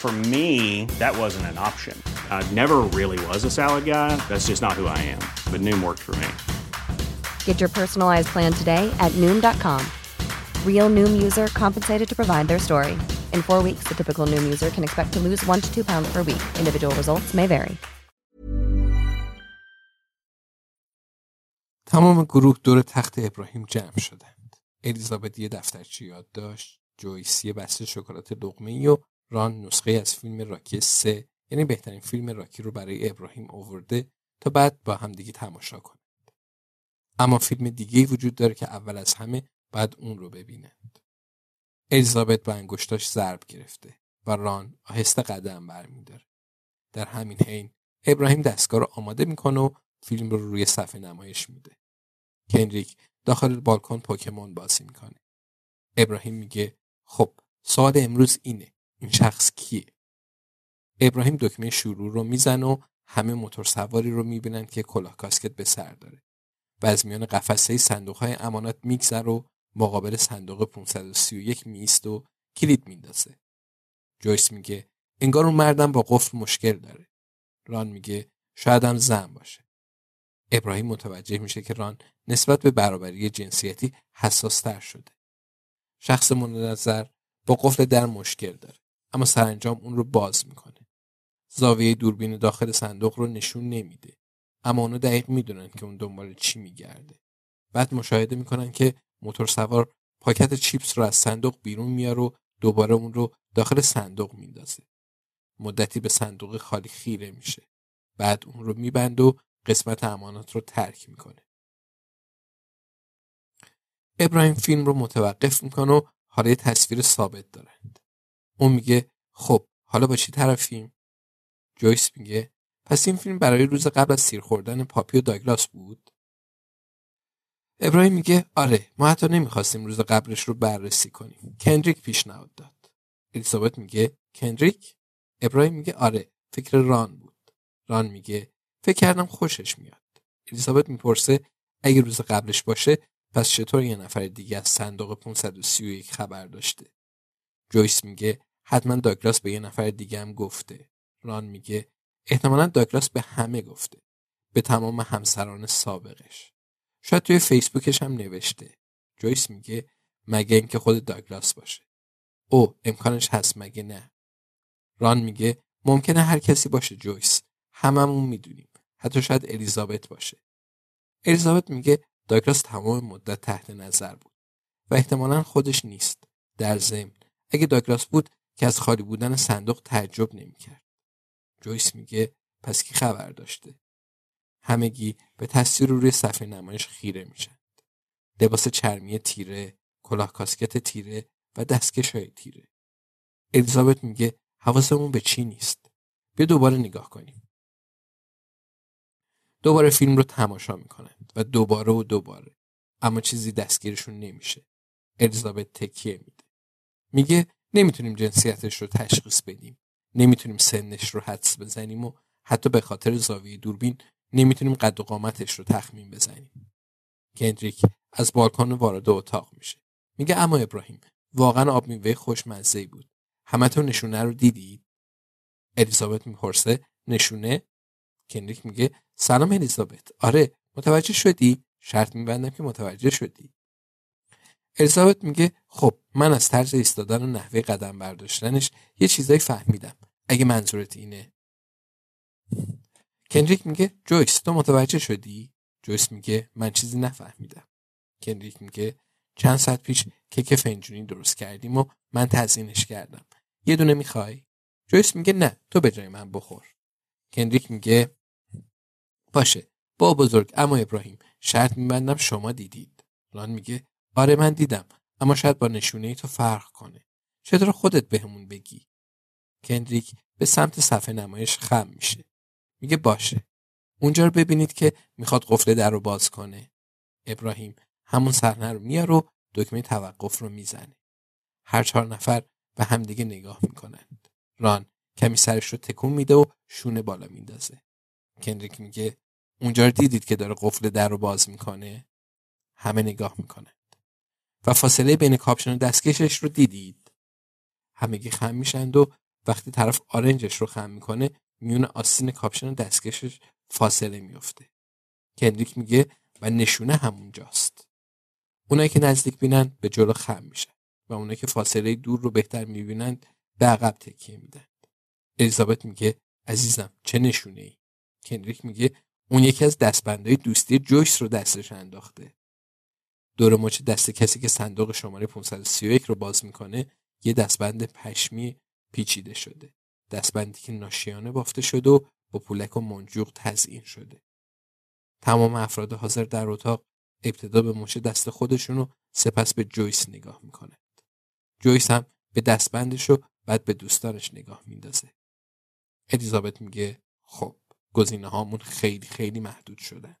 For me, that wasn't an option. I never really was a salad guy. That's just not who I am. But Noom worked for me. Get your personalized plan today at Noom.com. Real Noom user compensated to provide their story. In four weeks, the typical Noom user can expect to lose one to two pounds per week. Individual results may vary. تمام گروه دور تخت ابراهیم جمع شدند. الیزابت یه دفترچه یاد داشت. جویس یه بسته شکلات لقمه و ران نسخه از فیلم راکی سه یعنی بهترین فیلم راکی رو برای ابراهیم آورده تا بعد با هم دیگه تماشا کنند. اما فیلم دیگه وجود داره که اول از همه بعد اون رو ببینند. الیزابت با انگشتاش ضرب گرفته و ران آهسته قدم برمیداره. در همین حین ابراهیم دستگاه رو آماده می‌کنه و فیلم رو روی صفحه نمایش میده. کنریک داخل بالکن پوکمون بازی می‌کنه. ابراهیم میگه خب سوال امروز اینه این شخص کیه؟ ابراهیم دکمه شروع رو میزن و همه موتور سواری رو می‌بینن که کلاه کاسکت به سر داره و از میان قفسه صندوق های امانات میگذر و مقابل صندوق 531 میست و کلید میندازه. جویس میگه انگار اون مردم با قفل مشکل داره. ران میگه شاید هم زن باشه. ابراهیم متوجه میشه که ران نسبت به برابری جنسیتی حساس تر شده. شخص مورد نظر با قفل در مشکل داره. اما سرانجام اون رو باز می‌کنه. زاویه دوربین داخل صندوق رو نشون نمیده. اما اونو دقیق می‌دونن که اون دنبال چی میگرده. بعد مشاهده می‌کنن که موتور سوار پاکت چیپس رو از صندوق بیرون میاره و دوباره اون رو داخل صندوق میندازه. مدتی به صندوق خالی خیره میشه. بعد اون رو میبند و قسمت امانات رو ترک می‌کنه. ابراهیم فیلم رو متوقف می‌کنه و حالا تصویر ثابت دارند. اون میگه خب حالا با چی طرفیم؟ جویس میگه پس این فیلم برای روز قبل از سیر خوردن پاپی و داگلاس بود؟ ابراهیم میگه آره ما حتی نمی‌خواستیم روز قبلش رو بررسی کنیم. کندریک پیشنهاد داد. الیزابت میگه کندریک؟ ابراهیم میگه آره فکر ران بود. ران میگه فکر کردم خوشش میاد. الیزابت می‌پرسه اگه روز قبلش باشه پس چطور یه نفر دیگه از صندوق 531 خبر داشته؟ جویس میگه حتما داگلاس به یه نفر دیگه هم گفته. ران میگه احتمالا داگلاس به همه گفته. به تمام همسران سابقش. شاید توی فیسبوکش هم نوشته. جویس میگه مگه اینکه خود داگلاس باشه. او امکانش هست مگه نه. ران میگه ممکنه هر کسی باشه جویس. هممون می‌دونیم. حتی شاید الیزابت باشه. الیزابت میگه داگلاس تمام مدت تحت نظر بود. و احتمالا خودش نیست. در ضمن اگه داگلاس بود که از خالی بودن صندوق تعجب نمی‌کرد. جویس میگه پس کی خبر داشته؟ همگی به تصویر روی صفحه نمایش خیره میشند. لباس چرمی تیره، کلاه کاسکت تیره و دستکش های تیره. الیزابت میگه حواسمون به چی نیست. بیا دوباره نگاه کنیم. دوباره فیلم رو تماشا می‌کنند و دوباره و دوباره اما چیزی دستگیرشون نمیشه. الیزابت تکیه میده. میگه نمی‌تونیم جنسیتش رو تشخیص بدیم. نمی‌تونیم سنش رو حدس بزنیم و حتی به خاطر زاویه دوربین نمی‌تونیم قد و قامتش رو تخمین بزنیم. کندریک از بالکن وارد اتاق میشه. میگه اما ابراهیم واقعا آب میوه خوشمزه بود. همتون نشونه رو دیدید؟ الیزابت می‌پرسه. نشونه؟ کندریک میگه سلام الیزابت. آره متوجه شدی؟ شرط میبندم که متوجه شدی. الیزابت میگه خب من از طرز ایستادن و نحوه قدم برداشتنش یه چیزایی فهمیدم اگه منظورت اینه. کندریک میگه جویس تو متوجه شدی؟ جویس میگه من چیزی نفهمیدم. کندریک میگه چند ساعت پیش کیک فنجونی درست کردیم و من تزیینش کردم. یه دونه می‌خوای؟ جویس میگه نه تو به جای من بخور. کندریک میگه باشه با بزرگ اما ابراهیم شرط میبندم شما دیدید. لان میگه آره من دیدم اما شاید با نشونه ای تو فرق کنه. چطور خودت بهمون بگی؟ کندریک به سمت صفحه نمایش خم میشه. میگه باشه. اونجا رو ببینید که می‌خواد قفل در رو باز کنه. ابراهیم همون صحنه رو میاره و دکمه توقف رو می‌زنه. هر چهار نفر به همدیگه نگاه می‌کنند. ران کمی سرش رو تکون میده و شونه بالا میندازه. کندریک میگه اونجا رو دیدید که داره قفل در رو باز می‌کنه؟ همه نگاه می‌کنند و فاصله بین کاپشن و دستکشش رو دیدید. همگی خم میشند و وقتی طرف آرنجش رو خم می‌کنه میون آستین کاپشن و دستکشش فاصله میفته کندریک میگه و نشونه همونجاست. اونایی که نزدیک بینن به جلو خم میشن و اونایی که فاصله دور رو بهتر می‌بینند به عقب تکیه میدن. الیزابت میگه عزیزم چه نشونه ای کندریک میگه اون یکی از دستبندهای دوستی جویس رو دستش انداخته. دور مچ دست کسی که صندوق شماره 531 رو باز می‌کنه یه دستبند پشمی پیچیده شده. دستبندی که ناشیانه بافته شده و با پولک و منجوق تزیین شده. تمام افراد حاضر در اتاق ابتدا به مچ دست خودشون و سپس به جویس نگاه می‌کنند. جویس هم به دستبندش و بعد به دوستانش نگاه میندازه. الیزابت میگه خب گزینه هامون خیلی خیلی محدود شدند